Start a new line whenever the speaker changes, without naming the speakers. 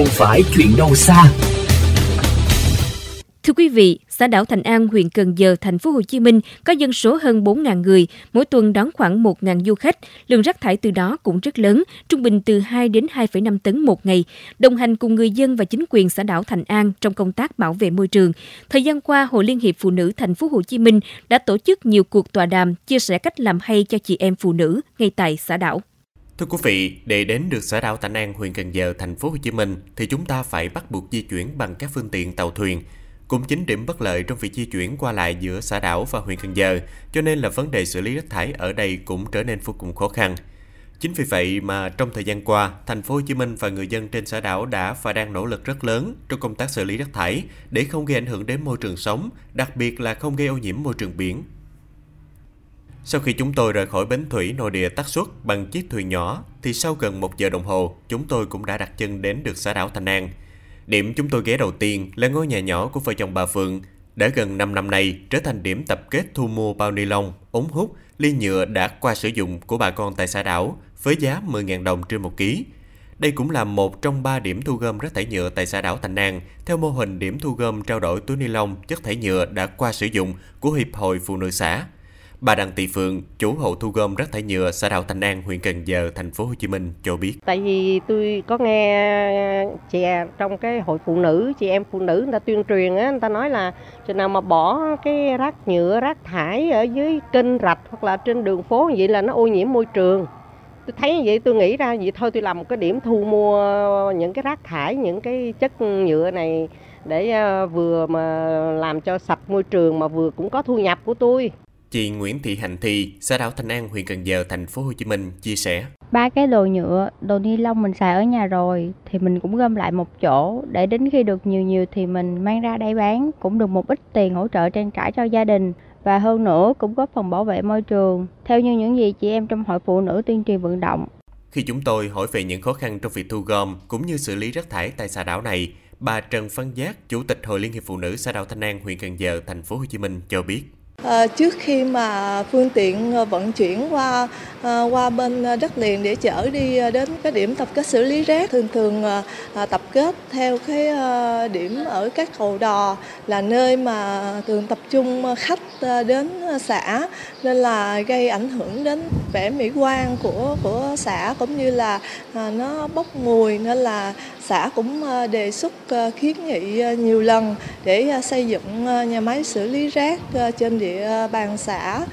không phải chuyện đâu xa.
Thưa quý vị, xã đảo Thành An, huyện Cần Giờ, thành phố Hồ Chí Minh có dân số hơn 4.000 người, mỗi tuần đón khoảng 1.000 du khách. Lượng rác thải từ đó cũng rất lớn, trung bình từ 2 đến 2,5 tấn một ngày. Đồng hành cùng người dân và chính quyền xã đảo Thành An trong công tác bảo vệ môi trường. Thời gian qua, Hội Liên hiệp Phụ nữ thành phố Hồ Chí Minh đã tổ chức nhiều cuộc tọa đàm chia sẻ cách làm hay cho chị em phụ nữ ngay tại xã đảo.
Thưa quý vị, để đến được xã đảo Thành An, huyện Cần Giờ, thành phố Hồ Chí Minh thì chúng ta phải bắt buộc di chuyển bằng các phương tiện tàu thuyền. Cũng chính điểm bất lợi trong việc di chuyển qua lại giữa xã đảo và huyện Cần Giờ, cho nên là vấn đề xử lý rác thải ở đây cũng trở nên vô cùng khó khăn. Chính vì vậy mà trong thời gian qua, thành phố Hồ Chí Minh và người dân trên xã đảo đã và đang nỗ lực rất lớn trong công tác xử lý rác thải để không gây ảnh hưởng đến môi trường sống, đặc biệt là không gây ô nhiễm môi trường biển. Sau khi chúng tôi rời khỏi bến thủy nội địa tắt xuất bằng chiếc thuyền nhỏ, thì sau gần một giờ đồng hồ, chúng tôi cũng đã đặt chân đến được xã đảo Thành An. Điểm chúng tôi ghé đầu tiên là ngôi nhà nhỏ của vợ chồng bà Phượng, đã gần 5 năm nay trở thành điểm tập kết thu mua bao ni lông, ống hút, ly nhựa đã qua sử dụng của bà con tại xã đảo với giá 10.000 đồng trên một ký. Đây cũng là một trong ba điểm thu gom rác thải nhựa tại xã đảo Thành An, theo mô hình điểm thu gom trao đổi túi ni lông, chất thải nhựa đã qua sử dụng của Hiệp hội Phụ nữ xã. Bà Đặng Thị Phượng, chủ hộ thu gom rác thải nhựa xã đảo Thành An, huyện Cần Giờ, thành phố Hồ Chí Minh cho biết.
Tại vì tôi có nghe chị à, trong cái hội phụ nữ, chị em phụ nữ người ta tuyên truyền á, người ta nói là chừng nào mà bỏ cái rác nhựa, rác thải ở dưới kênh rạch hoặc là trên đường phố vậy là nó ô nhiễm môi trường. Tôi thấy vậy tôi nghĩ ra vậy thôi tôi làm một cái điểm thu mua những cái rác thải, những cái chất nhựa này để à, vừa mà làm cho sạch môi trường mà vừa cũng có thu nhập của tôi.
Chị Nguyễn Thị Hành Thi, xã đảo Thành An, huyện Cần Giờ, thành phố Hồ Chí Minh chia sẻ:
Ba cái đồ nhựa, đồ ni lông mình xài ở nhà rồi thì mình cũng gom lại một chỗ để đến khi được nhiều nhiều thì mình mang ra đây bán cũng được một ít tiền hỗ trợ trang trải cho gia đình và hơn nữa cũng góp phần bảo vệ môi trường theo như những gì chị em trong hội phụ nữ tuyên truyền vận động.
Khi chúng tôi hỏi về những khó khăn trong việc thu gom cũng như xử lý rác thải tại xã đảo này, bà Trần Văn Giác, Chủ tịch Hội Liên hiệp Phụ nữ xã đảo Thanh An, huyện Cần Giờ, thành phố Hồ Chí Minh cho biết.
À, trước khi mà phương tiện ờ, vận chuyển qua à, qua bên đất liền để chở đi đến cái điểm tập kết xử lý rác thường thường à, tập kết theo cái à, điểm ở các cầu đò là nơi mà thường tập trung khách đến xã nên là gây ảnh hưởng đến vẻ mỹ quan của của xã cũng như là à, nó bốc mùi nên là xã cũng à, đề xuất à, kiến nghị nhiều lần để xây dựng nhà máy xử lý rác trên địa bàn xã.